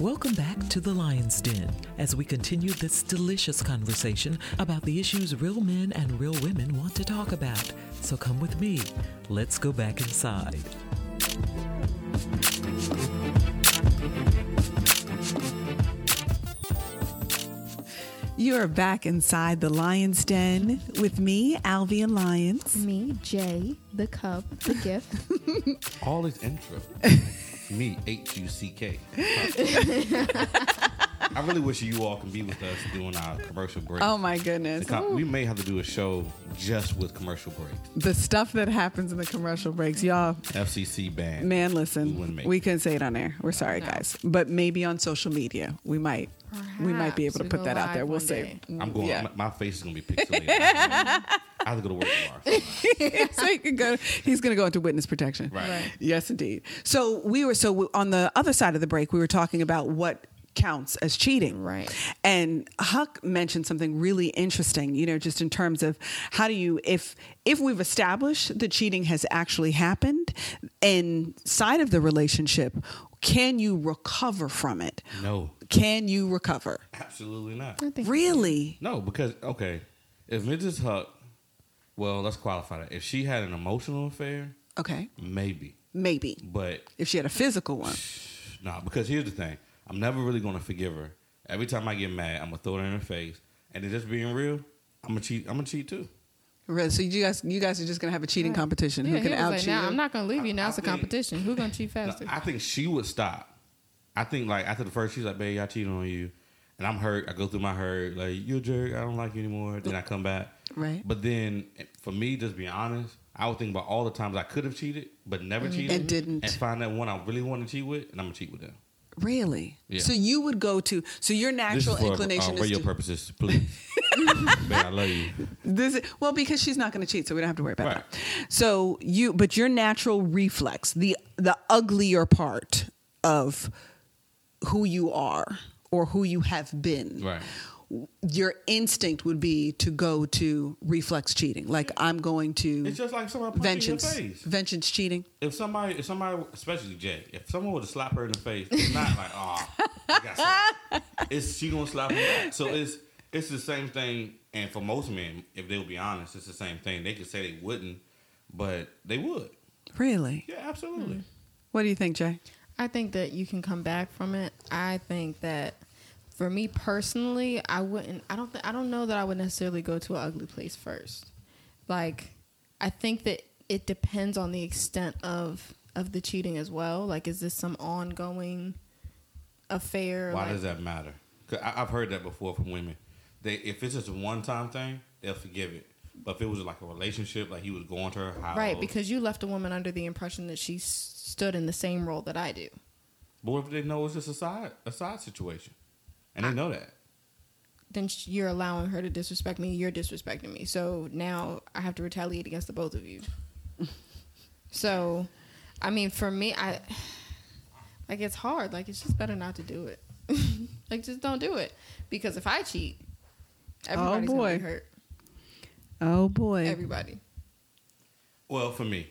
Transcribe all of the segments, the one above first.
Welcome back to the Lion's Den as we continue this delicious conversation about the issues real men and real women want to talk about. So come with me. Let's go back inside. You are back inside the Lion's Den with me, Alvian Lyons. Me, Jay, the cub, the gift. All is intro. Me, H U C K. I really wish you all could be with us doing our commercial break. Oh my goodness. Com- we may have to do a show just with commercial breaks. The stuff that happens in the commercial breaks, y'all. FCC ban. Man, listen, wouldn't we it. couldn't say it on air. We're sorry, No. guys. But maybe on social media, we might. We might be able to we put that out there. We'll one see. I'm going. Yeah. My, my face is gonna be pixelated. I have to go to work tomorrow. so he can go. He's going to go into witness protection. Right. Right. Yes, indeed. So we were so on the other side of the break. We were talking about what counts as cheating. Right. And Huck mentioned something really interesting. You know, just in terms of how do you if if we've established the cheating has actually happened inside of the relationship, can you recover from it? No, Can you recover? absolutely not. Really? No, because okay, if Mrs. Huck, well, let's qualify that. If she had an emotional affair, Okay. maybe. Maybe. But If she had a physical one. nah, because here's the thing: I'm never really gonna forgive her. Every time I get mad, I'm gonna throw it in her face. And if just being real, I'm gonna cheat. I'm gonna cheat too. Really? So you guys, you guys are just gonna have a cheating Right. competition. Yeah, Who can out like, cheat? now? I'm not gonna leave you. Now I it's a think- competition. Who's gonna cheat No, faster? I think she would stop. I think like after the first, she's like, "Babe, I cheated on you," and I'm hurt. I go through my hurt, like you're a jerk. I don't like you anymore. Then I come back. Right. But then, for me, just being honest, I would think about all the times I could have cheated, but never mm-hmm. cheated, And didn't. and find that one I really want to cheat with, and I'm gonna cheat with them. Really? Yeah. So you would go to so your This natural is for inclination uh, is to, purposes, please. Babe, I love you. this is, well because she's not going to cheat so we don't have to worry about Right. that. So you but your natural reflex, the the uglier part of who you are or who you have been. Right. Your instinct would be to go to reflex cheating. Like I'm going to It's just like somebody punch you in vengeance. face. Vengeance cheating. If somebody, if somebody, especially Jay, if someone were to slap her in the face, it's not like, oh, I got slapped." it's she gonna slap him back. So it's it's the same thing. And for most men, if they'll be honest, it's the same thing. They could say they wouldn't, but they would. Really? Yeah, absolutely. Hmm. What do you think, Jay? I think that you can come back from it. I think that for me personally, I wouldn't. I don't. Th- I don't know that I would necessarily go to an ugly place first. Like, I think that it depends on the extent of of the cheating as well. Like, is this some ongoing affair? Why like, does that matter? 'Cause I, I've heard that before from women. They if it's just a one time thing, they'll forgive it. But if it was like a relationship, like he was going to her house, Right, because you left a woman under the impression that she s- stood in the same role that I do. But what if they know it's just a side a side situation, and they know that? Then you're allowing her to disrespect me. You're disrespecting me. So now I have to retaliate against the both of you. so, I mean, for me, I like it's hard. Like it's just better not to do it. like just don't do it because if I cheat, everybody's boy. gonna be hurt. Oh boy. Everybody. Well, for me,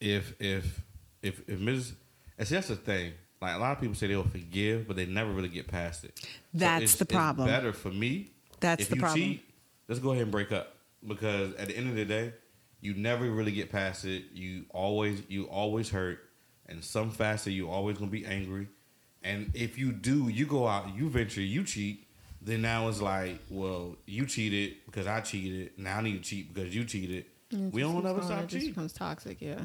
if if if if Mrs. And see, that's the thing. Like a lot of people say they'll forgive, but they never really get past it. That's it's- the problem. It's better for me. That's if the you problem. cheat, let's go ahead and break up because at the end of the day, you never really get past it. You always you always hurt, and some facet you always gonna be angry. And if you do, you go out, you venture, you cheat. Then now it's like, well, you cheated because I cheated. Now I need to cheat because you cheated. We don't ever Oh, stop it just cheating. becomes toxic. Yeah.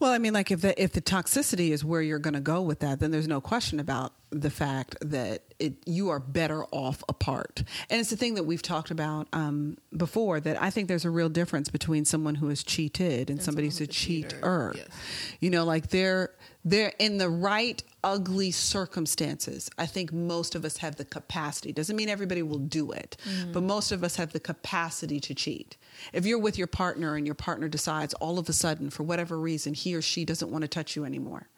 Well, I mean, like if the if the toxicity is where you're going to go with that, then there's no question about the fact that it you are better off apart. And it's the thing that we've talked about um, before that I think there's a real difference between someone who has cheated and, somebody who's a someone who's a cheater. cheater. Yes. You know, like they're they're in the right ugly circumstances. I think most of us have the capacity. Doesn't mean everybody will do it, mm-hmm. but most of us have the capacity to cheat. If you're with your partner and your partner decides all of a sudden, for whatever reason, he or she doesn't want to touch you anymore.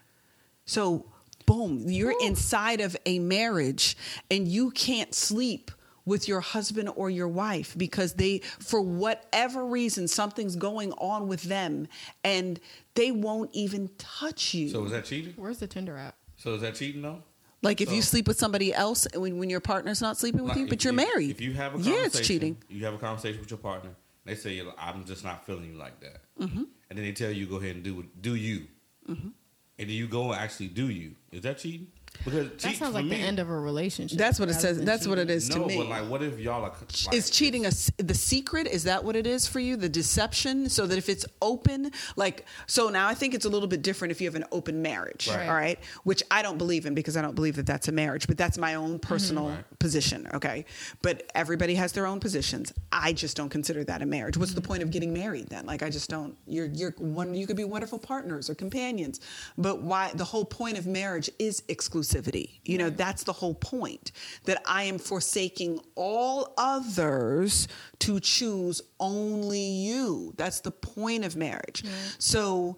So, boom, you're inside of a marriage and you can't sleep with your husband or your wife because they, for whatever reason, something's going on with them and they won't even touch you. So is that cheating? Where's the Tinder app? So is that cheating though? Like if you sleep with somebody else when, when your partner's not sleeping with Like, you, if but you're married. If you have a yeah, it's cheating. You have a conversation with your partner. They say, "I'm just not feeling you like that," Mm-hmm. and then they tell you, "Go ahead and do do you," and then you go and actually do you. Is that cheating? Because That cheat sounds like me, the end of a relationship. That's what it says. than That's what it is cheating. is to no, me. but like, what if y'all are? Like, is cheating a s- the secret is that what it is for you the deception so that if it's open like so now i think it's a little bit different if you have an open marriage Right. all right which i don't believe in because i don't believe that that's a marriage but that's my own personal Right. position okay but everybody has their own positions i just don't consider that a marriage what's the point of getting married then like i just don't you're you're one you could be wonderful partners or companions but why the whole point of marriage is exclusivity. You know that's the whole point that i am forsaking all others to choose only you. That's the point of marriage. So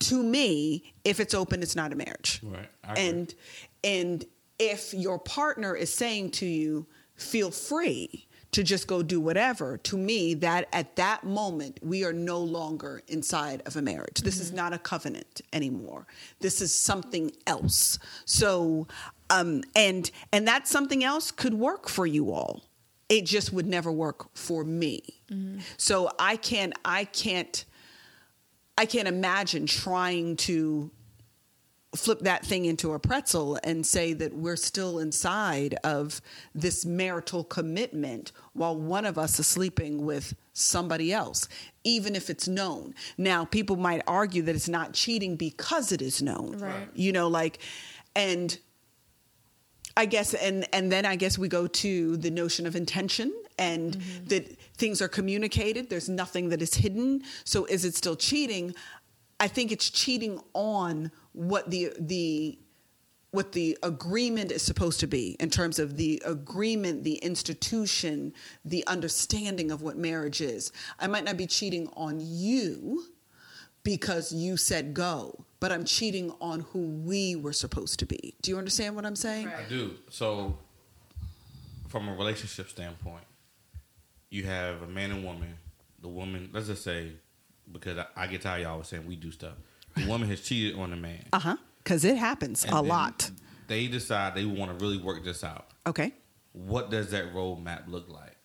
to me if it's open it's not a marriage. Right. And and if your partner is saying to you feel free to just go do whatever to me that at that moment we are no longer inside of a marriage. This is not a covenant anymore. This is something else. So um and and that something else could work for you all. It just would never work for me. So i can't i can't i can't imagine trying to flip that thing into a pretzel and say that we're still inside of this marital commitment while one of us is sleeping with somebody else, even if it's known. Now, people might argue that it's not cheating because it is known. Right. You know, like, and I guess, and and then I guess we go to the notion of intention and mm-hmm. that things are communicated. There's nothing that is hidden. So is it still cheating? I think it's cheating on what the the what the agreement is supposed to be in terms of the agreement, the institution, the understanding of what marriage is. I might not be cheating on you because you said go, but I'm cheating on who we were supposed to be. Do you understand what I'm saying? I do. So, from a relationship standpoint, you have a man and woman. The woman, let's just say, because I, I get tired, y'all was saying we do stuff. The woman has cheated on the man. Uh huh. Because it happens And a lot. They decide they want to really work this out. Okay. What does that roadmap look like?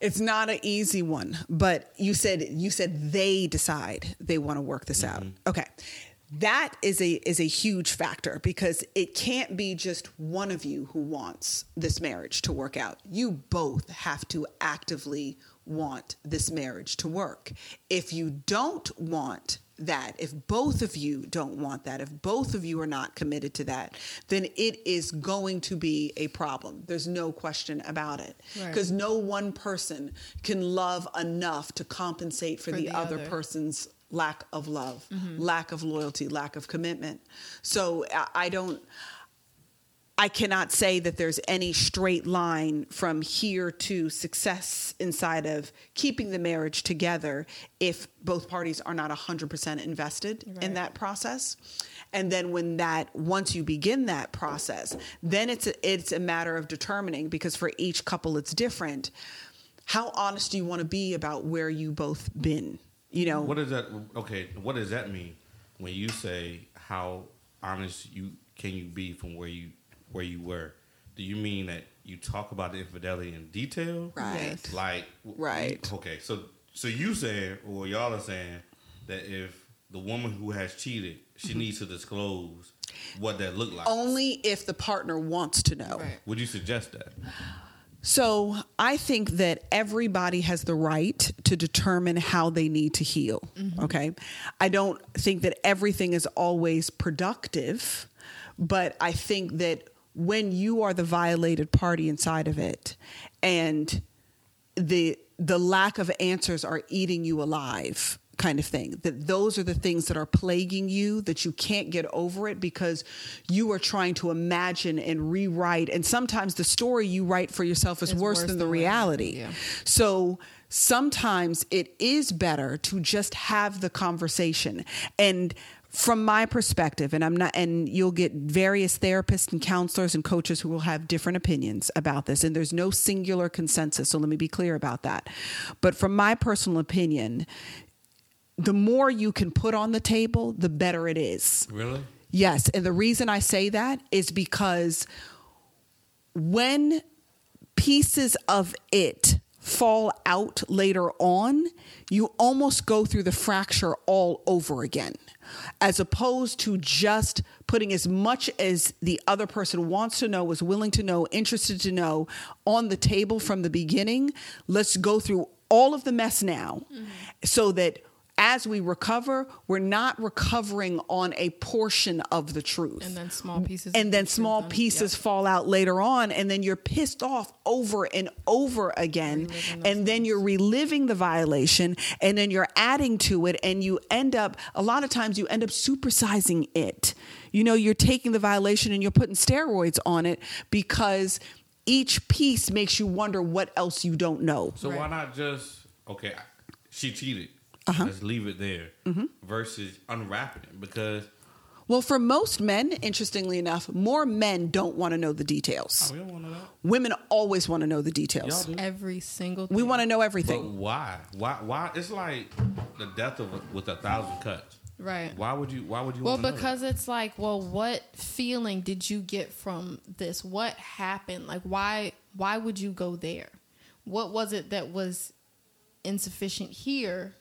It's not an easy one, but you said you said they decide they want to work this out. Okay. That is a is a huge factor because it can't be just one of you who wants this marriage to work out. You both have to actively want this marriage to work. If you don't want that, if both of you don't want that, if both of you are not committed to that, then it is going to be a problem. There's no question about it. Right. Because no one person can love enough to compensate for, For the, the other, person's lack of love, mm-hmm. lack of loyalty, lack of commitment. So I don't. I cannot say that there's any straight line from here to success inside of keeping the marriage together if both parties are not 100% invested in that process. And then when that once you begin that process, then it's a, it's a matter of determining because for each couple it's different. How honest do you want to be about where you both been? You know, What does that? Okay, what does that mean when you say how honest you can you be from where you where you were? Do you mean that you talk about the infidelity in detail? Right. Like Right. Okay, so so you saying or y'all are saying that if the woman who has cheated, she Mm-hmm. needs to disclose what that looked like. only if the partner wants to know. Right. Would you suggest that? So I think that everybody has the right to determine how they need to heal. Okay. I don't think that everything is always productive, but I think that when you are the violated party inside of it and the the lack of answers are eating you alive kind of thing that those are the things that are plaguing you that you can't get over it because you are trying to imagine and rewrite. And sometimes the story you write for yourself is worse, worse than the than reality reality, yeah. so sometimes it is better to just have the conversation. And from my perspective and I'm not and you'll get various therapists and counselors and coaches who will have different opinions about this and there's no singular consensus so let me be clear about that but from my personal opinion the more you can put on the table the better it is Really? Yes. And the reason I say that is because when pieces of it fall out later on, you almost go through the fracture all over again, as opposed to just putting as much as the other person wants to know, is willing to know, interested to know on the table from the beginning. Let's go through all of the mess now mm-hmm. so that as we recover, we're not recovering on a portion of the truth. And then small pieces And then small truth, pieces yep. fall out later on. And then you're pissed off over and over again. Reliving those And then you're reliving the violation. And then you're adding to it. And you end up, a lot of times, you end up supersizing it. You know, you're taking the violation and you're putting steroids on it because each piece makes you wonder what else you don't know. So why not just okay? She cheated. Uh-huh. Let's leave it there. Mm-hmm. Versus unwrapping it because Well, for most men, interestingly enough, more men don't want to know the details. oh, we don't want to know. Women always want to know the Y'all details. do. Every single. We want to know But everything. why? Why? Why? It's like the death of a, with a thousand cuts. Right. Why would you? Why would you? Well, wanna know because it's like, well, what feeling did you get from this? What happened? Like, why? Why would you go there? What was it that was insufficient here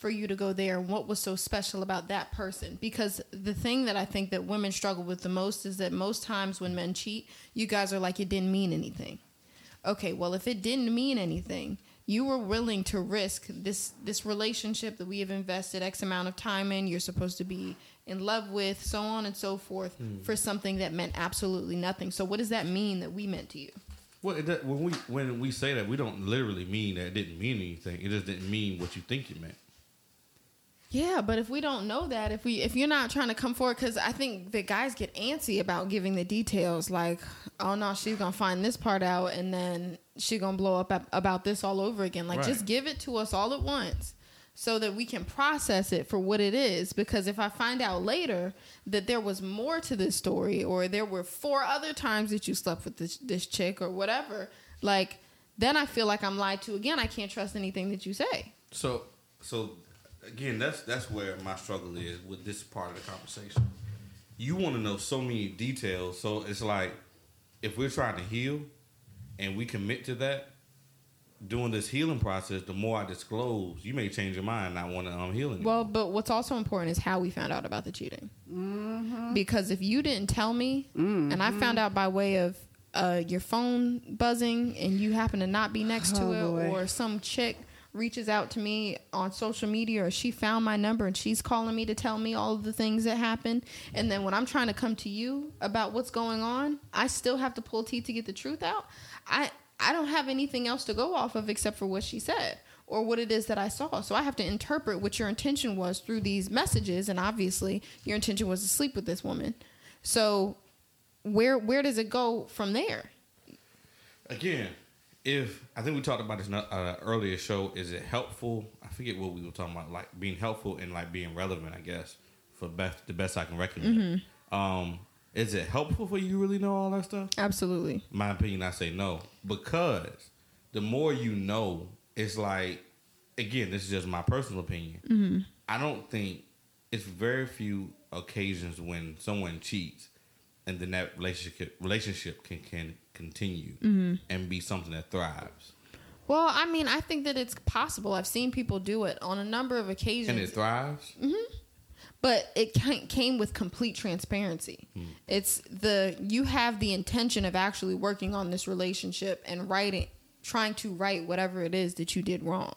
for you to go there? And what was so special about that person? Because the thing that I think that women struggle with the most is that most times when men cheat, you guys are like, it didn't mean anything. Okay, well, if it didn't mean anything, you were willing to risk this this relationship that we have invested X amount of time in. You're supposed to be in love with, so on and so forth, hmm. for something that meant absolutely nothing. So, what does that mean that we meant to you? Well, it, when we when we say that, we don't literally mean that it didn't mean anything. It just didn't mean what you think it meant. Yeah, but if we don't know that, if we if you're not trying to come forward, because I think that guys get antsy about giving the details, like, oh no, she's gonna find this part out, and then she's gonna blow up about this all over again. Like, Right. just give it to us all at once, so that we can process it for what it is. Because if I find out later that there was more to this story, or there were four other times that you slept with this this chick, or whatever, like, then I feel like I'm lied to again. I can't trust anything that you say. So, so again, that's that's where my struggle is with this part of the conversation. You want to know so many details, so it's like if we're trying to heal and we commit to that during this healing process, the more I disclose, you may change your mind, and not want to um, heal anymore. Well, but what's also important is how we found out about the cheating. Because if you didn't tell me, and I found out by way of uh, your phone buzzing, and you happen to not be next to Oh, it, boy. or some chick reaches out to me on social media, or she found my number and she's calling me to tell me all of the things that happened, and then when I'm trying to come to you about what's going on, I still have to pull teeth to get the truth out. I I don't have anything else to go off of except for what she said or what it is that I saw. So I have to interpret what your intention was through these messages, and obviously your intention was to sleep with this woman. So where where does it go from there? again, if I think we talked about this uh, earlier show, is it helpful? I forget what we were talking about, like being helpful and like being relevant. I guess for best the best I can recommend. Um, is it helpful for you to really know all that stuff? Absolutely. my opinion, I say no because the more you know, it's like again, this is just my personal opinion. I don't think it's very few occasions when someone cheats and then that relationship relationship can can continue mm-hmm. and be something that thrives. Well, I mean, I think that it's possible. I've seen people do it on a number of occasions. And it thrives. Mm-hmm. but it came with complete transparency. Hmm. It's the you have the intention of actually working on this relationship and writing, trying to right whatever it is that you did wrong.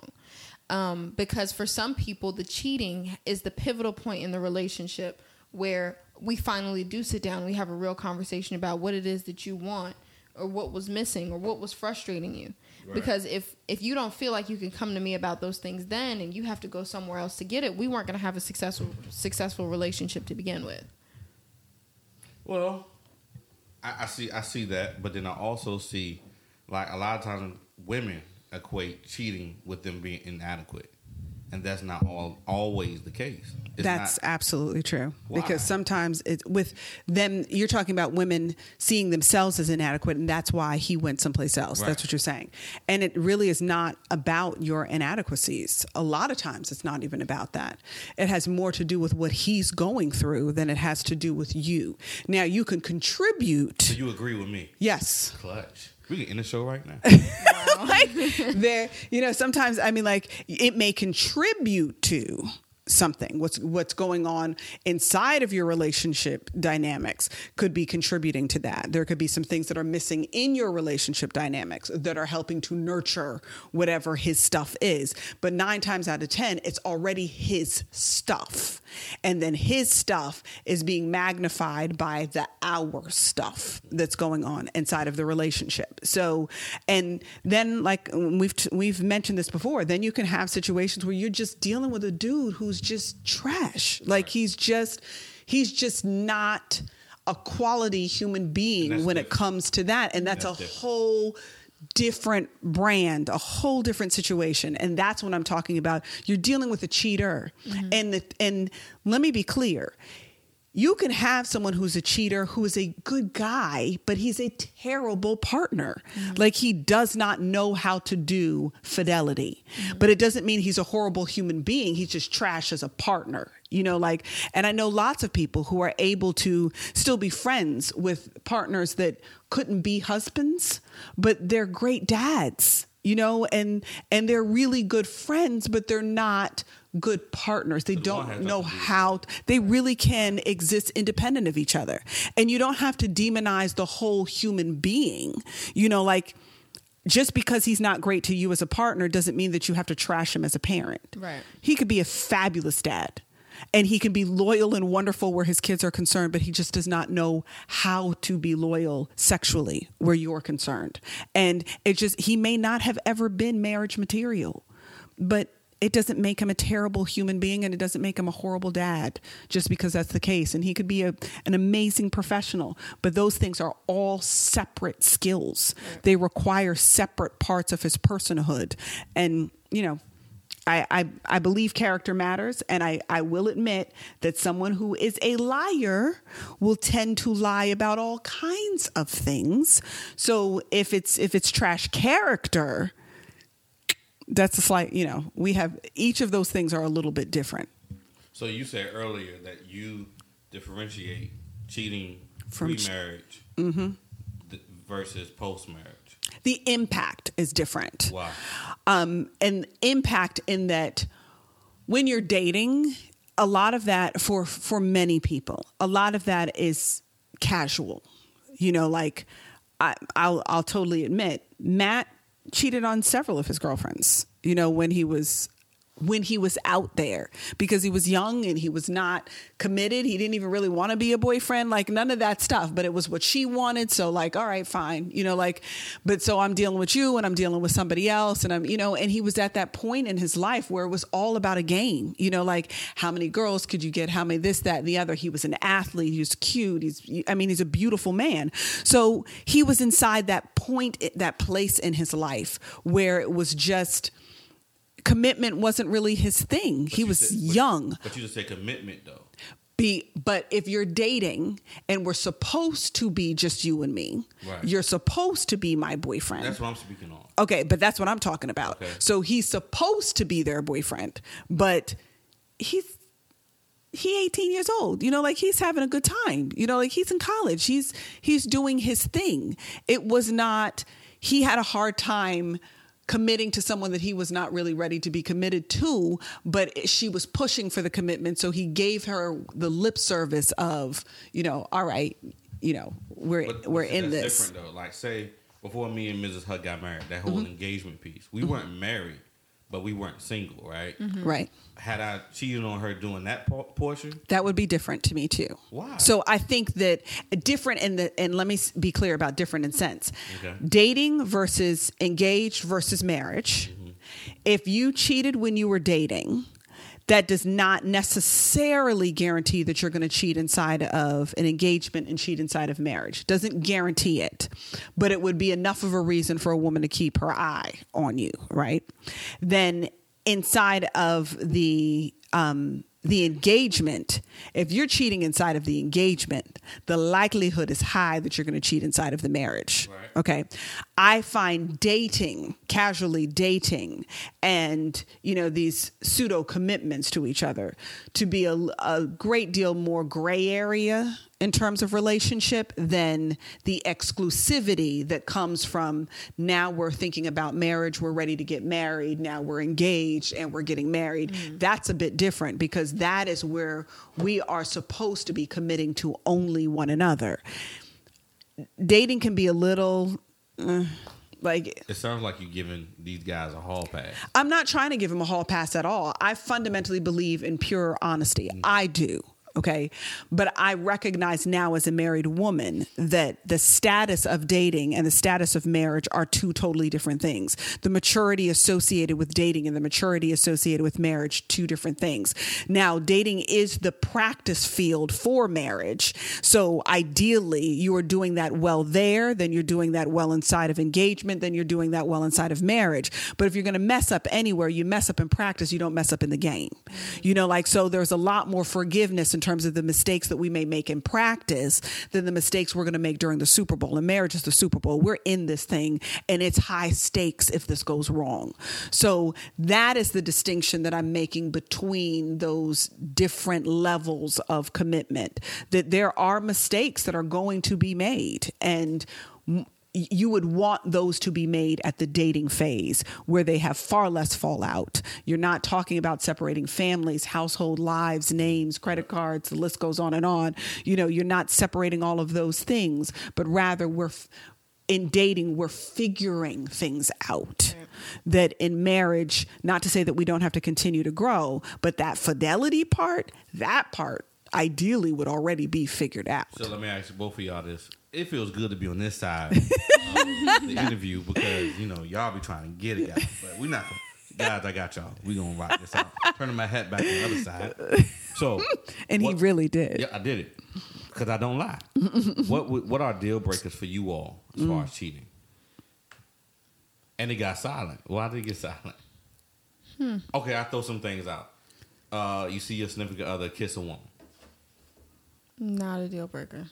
Um, because for some people, the cheating is the pivotal point in the relationship where we finally do sit down and we have a real conversation about what it is that you want or what was missing or what was frustrating you. Right. because if if you don't feel like you can come to me about those things then and you have to go somewhere else to get it we weren't going to have a successful successful relationship to begin with. Well, I, I see I see that, but then I also see like a lot of times women equate cheating with them being inadequate, and that's not all always the case. It's That's not, absolutely true. Why? Because sometimes it's with them, you're talking about women seeing themselves as inadequate, and that's why he went someplace else. Right. That's what you're saying. And it really is not about your inadequacies. A lot of times it's not even about that. It has more to do with what he's going through than it has to do with you. Now, you can contribute. do you agree with me? Yes. Clutch. We can end the show right now. like there you know sometimes i mean like it may contribute to something. What's what's going on inside of your relationship dynamics could be contributing to that. There could be some things that are missing in your relationship dynamics that are helping to nurture whatever his stuff is. But 9 times out of 10 it's already his stuff. And then his stuff is being magnified by the our stuff that's going on inside of the relationship. So and then like we've we've mentioned this before then you can have situations where you're just dealing with a dude who's just trash like he's just he's just not a quality human being that's when it comes to that and that's, That's a different. whole different brand, a whole different situation. And that's what I'm talking about. You're dealing with a cheater. Mm-hmm. And the, and let me be clear. You can have someone who's a cheater who is a good guy, but he's a terrible partner. Mm-hmm. Like he does not know how to do fidelity. Mm-hmm. But it doesn't mean he's a horrible human being. He's just trash as a partner. You know, like, and I know lots of people who are able to still be friends with partners that couldn't be husbands, but they're great dads, you know, and and they're really good friends, but they're not good partners. They don't know nothing to do with how they really can exist independent of each other. And you don't have to demonize the whole human being. You know, like just because he's not great to you as a partner doesn't mean that you have to trash him as a parent. Right. He could be a fabulous dad. And he can be loyal and wonderful where his kids are concerned, but he just does not know how to be loyal sexually where you're concerned. And it just, he may not have ever been marriage material, but it doesn't make him a terrible human being and it doesn't make him a horrible dad just because that's the case. And he could be a, an amazing professional, but those things are all separate skills. They require separate parts of his personhood. And, you know, I, I, I believe character matters, and I, I will admit that someone who is a liar will tend to lie about all kinds of things. So if it's if it's trash character, that's a slight you know we have each of those things are a little bit different. So you said earlier that you differentiate cheating From pre-marriage Mm-hmm. th- versus post-marriage. The impact is different. Why? um, and impact in that when you're dating, a lot of that for for many people, a lot of that is casual. You know, like I, I'll I'll totally admit, Matt cheated on several of his girlfriends. You know, when he was when he was out there because he was young and he was not committed. He didn't even really want to be a boyfriend, like none of that stuff, but it was what she wanted. So, like, all right, fine, you know, like, but so I'm dealing with you and I'm dealing with somebody else. And I'm, you know, and he was at that point in his life where it was all about a game, you know, like how many girls could you get? How many this, that, and the other? He was an athlete. He was cute. He's, I mean, he's a beautiful man. So he was inside that point, that place in his life where it was just, commitment wasn't really his thing. he you was said- but- young. But you just say commitment though. Be but if you're dating and we're supposed to be just you and me, Right. you're supposed to be my boyfriend. That's what I'm speaking on. okay, but that's what I'm talking about. Okay. So he's supposed to be their boyfriend, but he's he 18 years old. You know, like he's having a good time. You know, like he's in college. He's he's doing his thing. It was not he had a hard time committing to someone that he was not really ready to be committed to, but she was pushing for the commitment, so he gave her the lip service of, you know, all right, you know, we're But, we're in this. different though. Like say before me and Mrs. Huck got married, that whole Mm-hmm. engagement piece. We weren't married, but we weren't single, right? Mm-hmm. Right. Had I cheated on her doing that por- portion, That would be different to me too. Why? So I think that different in the and let me be clear about different in sense. Okay. Dating versus engaged versus marriage. Mm-hmm. If you cheated when you were dating, that does not necessarily guarantee that you're going to cheat inside of an engagement and cheat inside of marriage. Doesn't guarantee it, but it would be enough of a reason for a woman to keep her eye on you, right? Then inside of the um, the engagement, if you're cheating inside of the engagement, the likelihood is high that you're going to cheat inside of the marriage. Right. Okay. I find dating, casually dating, and, you know, these pseudo commitments to each other to be a, a great deal more gray area in terms of relationship than the exclusivity that comes from now we're thinking about marriage, we're ready to get married, now we're engaged and we're getting married. That's a bit different because that is where we are supposed to be committing to only one another. Dating can be a little uh, like It sounds like you're giving these guys a hall pass. I'm not trying to give them a hall pass at all. I fundamentally believe in pure honesty. I do. Okay. But I recognize now as a married woman that the status of dating and the status of marriage are two totally different things. The maturity associated with dating and the maturity associated with marriage, two different things. Now, dating is the practice field for marriage. So ideally, you are doing that well there, then you're doing that well inside of engagement, then you're doing that well inside of marriage. But if you're going to mess up anywhere, you mess up in practice, you don't mess up in the game. You know, like, so there's a lot more forgiveness in terms of the mistakes that we may make in practice than the mistakes we're going to make during the Super Bowl. And marriage is the Super Bowl. We're in this thing and it's high stakes if this goes wrong. So that is the distinction that I'm making between those different levels of commitment. That there are mistakes that are going to be made. And you would want those to be made at the dating phase where they have far less fallout. You're not talking about separating families, household lives, names, credit cards, the list goes on and on. You know, you're not separating all of those things, but rather we're f- in dating, we're figuring things out. That in marriage, not to say that we don't have to continue to grow, but that fidelity part, that part ideally would already be figured out. So let me ask both of y'all this. It feels good to be on this side of the interview because, you know, y'all be trying to get it, guys. But we're not. Guys, I got y'all. we going to rock this out. Turning my hat back to the other side. So. and what- he really did. Yeah, I did it. Because I don't lie. what What are deal breakers for you all as far as cheating? And it got silent. Why did it get silent? Okay, I throw some things out. Uh, you see your significant other kiss a woman. Not a deal breaker.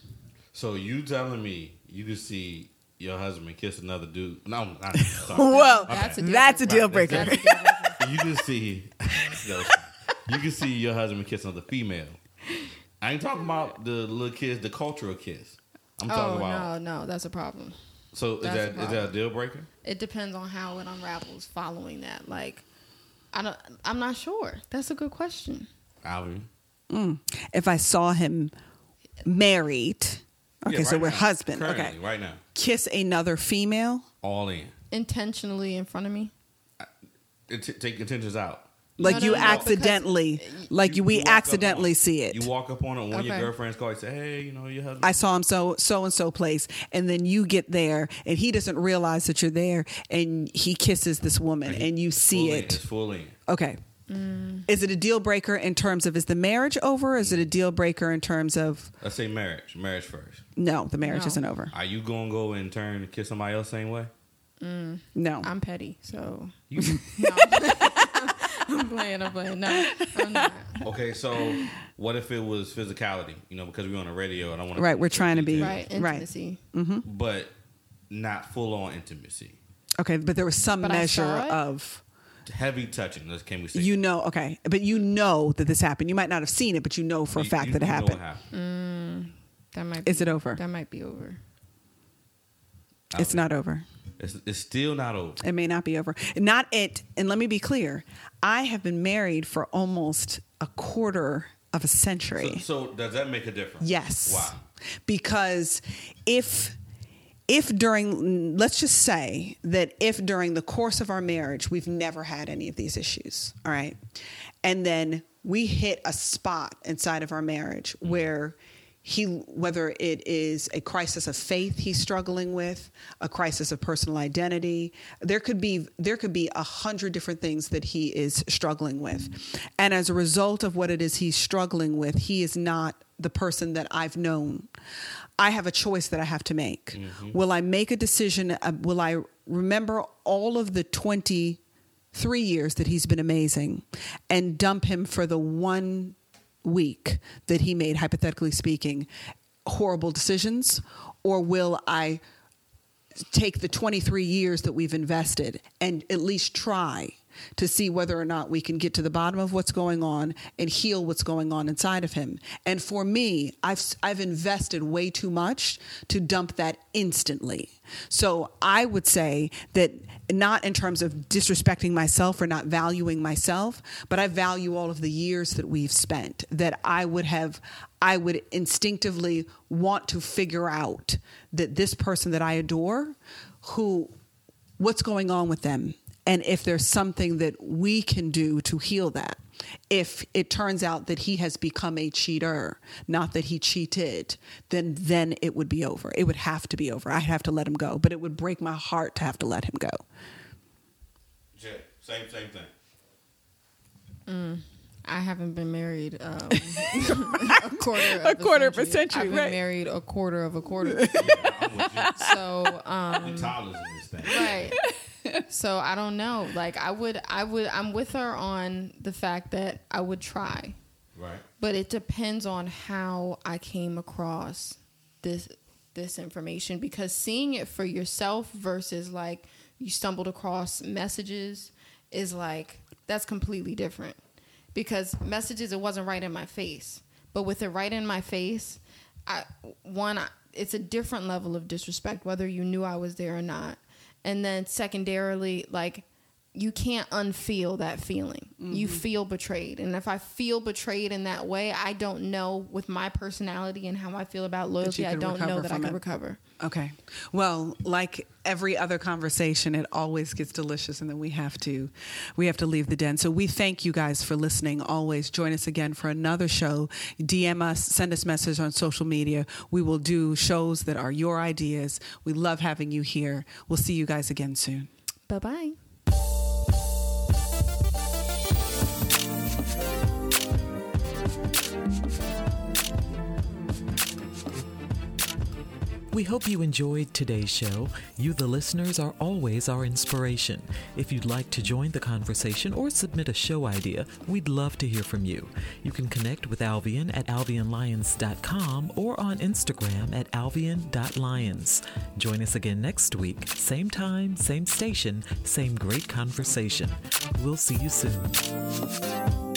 So you telling me you can see your husband kiss another dude? No, not, sorry. Well, That's a deal that's a deal breaker. breaker. That's a you can see no, you can see your husband kiss another female. I ain't talking about the little kiss, the cultural kiss. I'm talking Oh about. no, no, that's a problem. So is That's that a is that a problem. deal breaker? It depends on how it unravels following that. Like, I don't. I'm not sure. That's a good question. Alvin. Mm. if I saw him married, okay, Yeah, so right we're now. husband, Currently, okay, right now, kiss another female, all in. Intentionally in front of me. It t- take intentions out. like No, you no, no, because- accidentally, like you, we walk up accidentally on- see it. You walk up on it, one of your girlfriends call you, say, "Hey, you know your husband." I saw him so so and so place, and then you get there, and he doesn't realize that you're there, and he kisses this woman, and you see it. It's full in. Okay. Mm. Is it a deal breaker in terms of is the marriage over? Is it a deal breaker in terms of Let's say marriage. Marriage first. no, the marriage No. isn't over. Are you gonna go and turn and kiss somebody else same way? No. I'm petty, so You no. I'm playing. I'm playing. No, I'm not. okay? So what if it was physicality? You know, because we're on the radio, and I want Right, we're trying to be- Right, Right. intimacy. but not full on intimacy. Okay, but there was some But I measure saw it. of Heavy touching. Let's can we say you know, okay, but you know that this happened. You might not have seen it, but you know for a You- fact you- that it you know happened. what happened. Mm, that might. Is be, it over? That might be over. It's not over. It's, it's still not over. It may not be over. Not it. And let me be clear. I have been married for almost a quarter of a century. So, so does that make a difference? Yes. Why? Because if if during let's just say that if during the course of our marriage we've never had any of these issues, all right? And then we hit a spot inside of our marriage where he whether it is a crisis of faith he's struggling with a crisis of personal identity there could be there could be a hundred different things that he is struggling with and as a result of what it is he's struggling with he is not the person that i've known i have a choice that i have to make will i make a decision uh, will i remember all of the 23 years that he's been amazing and dump him for the one week that he made, hypothetically speaking, horrible decisions? Or will I take the 23 years that we've invested and at least try to see whether or not we can get to the bottom of what's going on and heal what's going on inside of him. And for me, I've I've invested way too much to dump that instantly. So I would say that not in terms of disrespecting myself or not valuing myself, but I value all of the years that we've spent that I would have I would instinctively want to figure out that this person that I adore who what's going on with them and if there's something that we can do to heal that. If it turns out that he has become a cheater, not that he cheated, then then it would be over. It would have to be over. I'd have to let him go, but it would break my heart to have to let him go. Yeah, same same thing. I haven't been married um, a quarter of A quarter of a century, I've been right. married a quarter of a quarter. Yeah, I'm with you. so um, The toddlers in this thing. right. So I don't know. Like I would, I would, I'm with her on the fact that I would try, Right. but it depends on how I came across this this information because seeing it for yourself versus like you stumbled across messages is like that's completely different because messages it wasn't right in my face but with it right in my face i one I- it's a different level of disrespect whether you knew i was there or not and then secondarily like you can't unfeel that feeling you mm-hmm. feel betrayed and if i feel betrayed in that way i don't know with my personality and how i feel about loyalty i don't know that i can it. recover Okay. Well, like every other conversation, it always gets delicious, and then we have to, we have to leave the den. So we thank you guys for listening. Always join us again for another show. DM us, send us messages on social media. We will do shows that are your ideas. We love having you here. We'll see you guys again soon. bye-bye We hope you enjoyed today's show. You, the listeners, are always our inspiration. If you'd like to join the conversation or submit a show idea, we'd love to hear from you. You can connect with Alvian at alvianlions.com or on Instagram at alvian.lions. Join us again next week, same time, same station, same great conversation. We'll see you soon.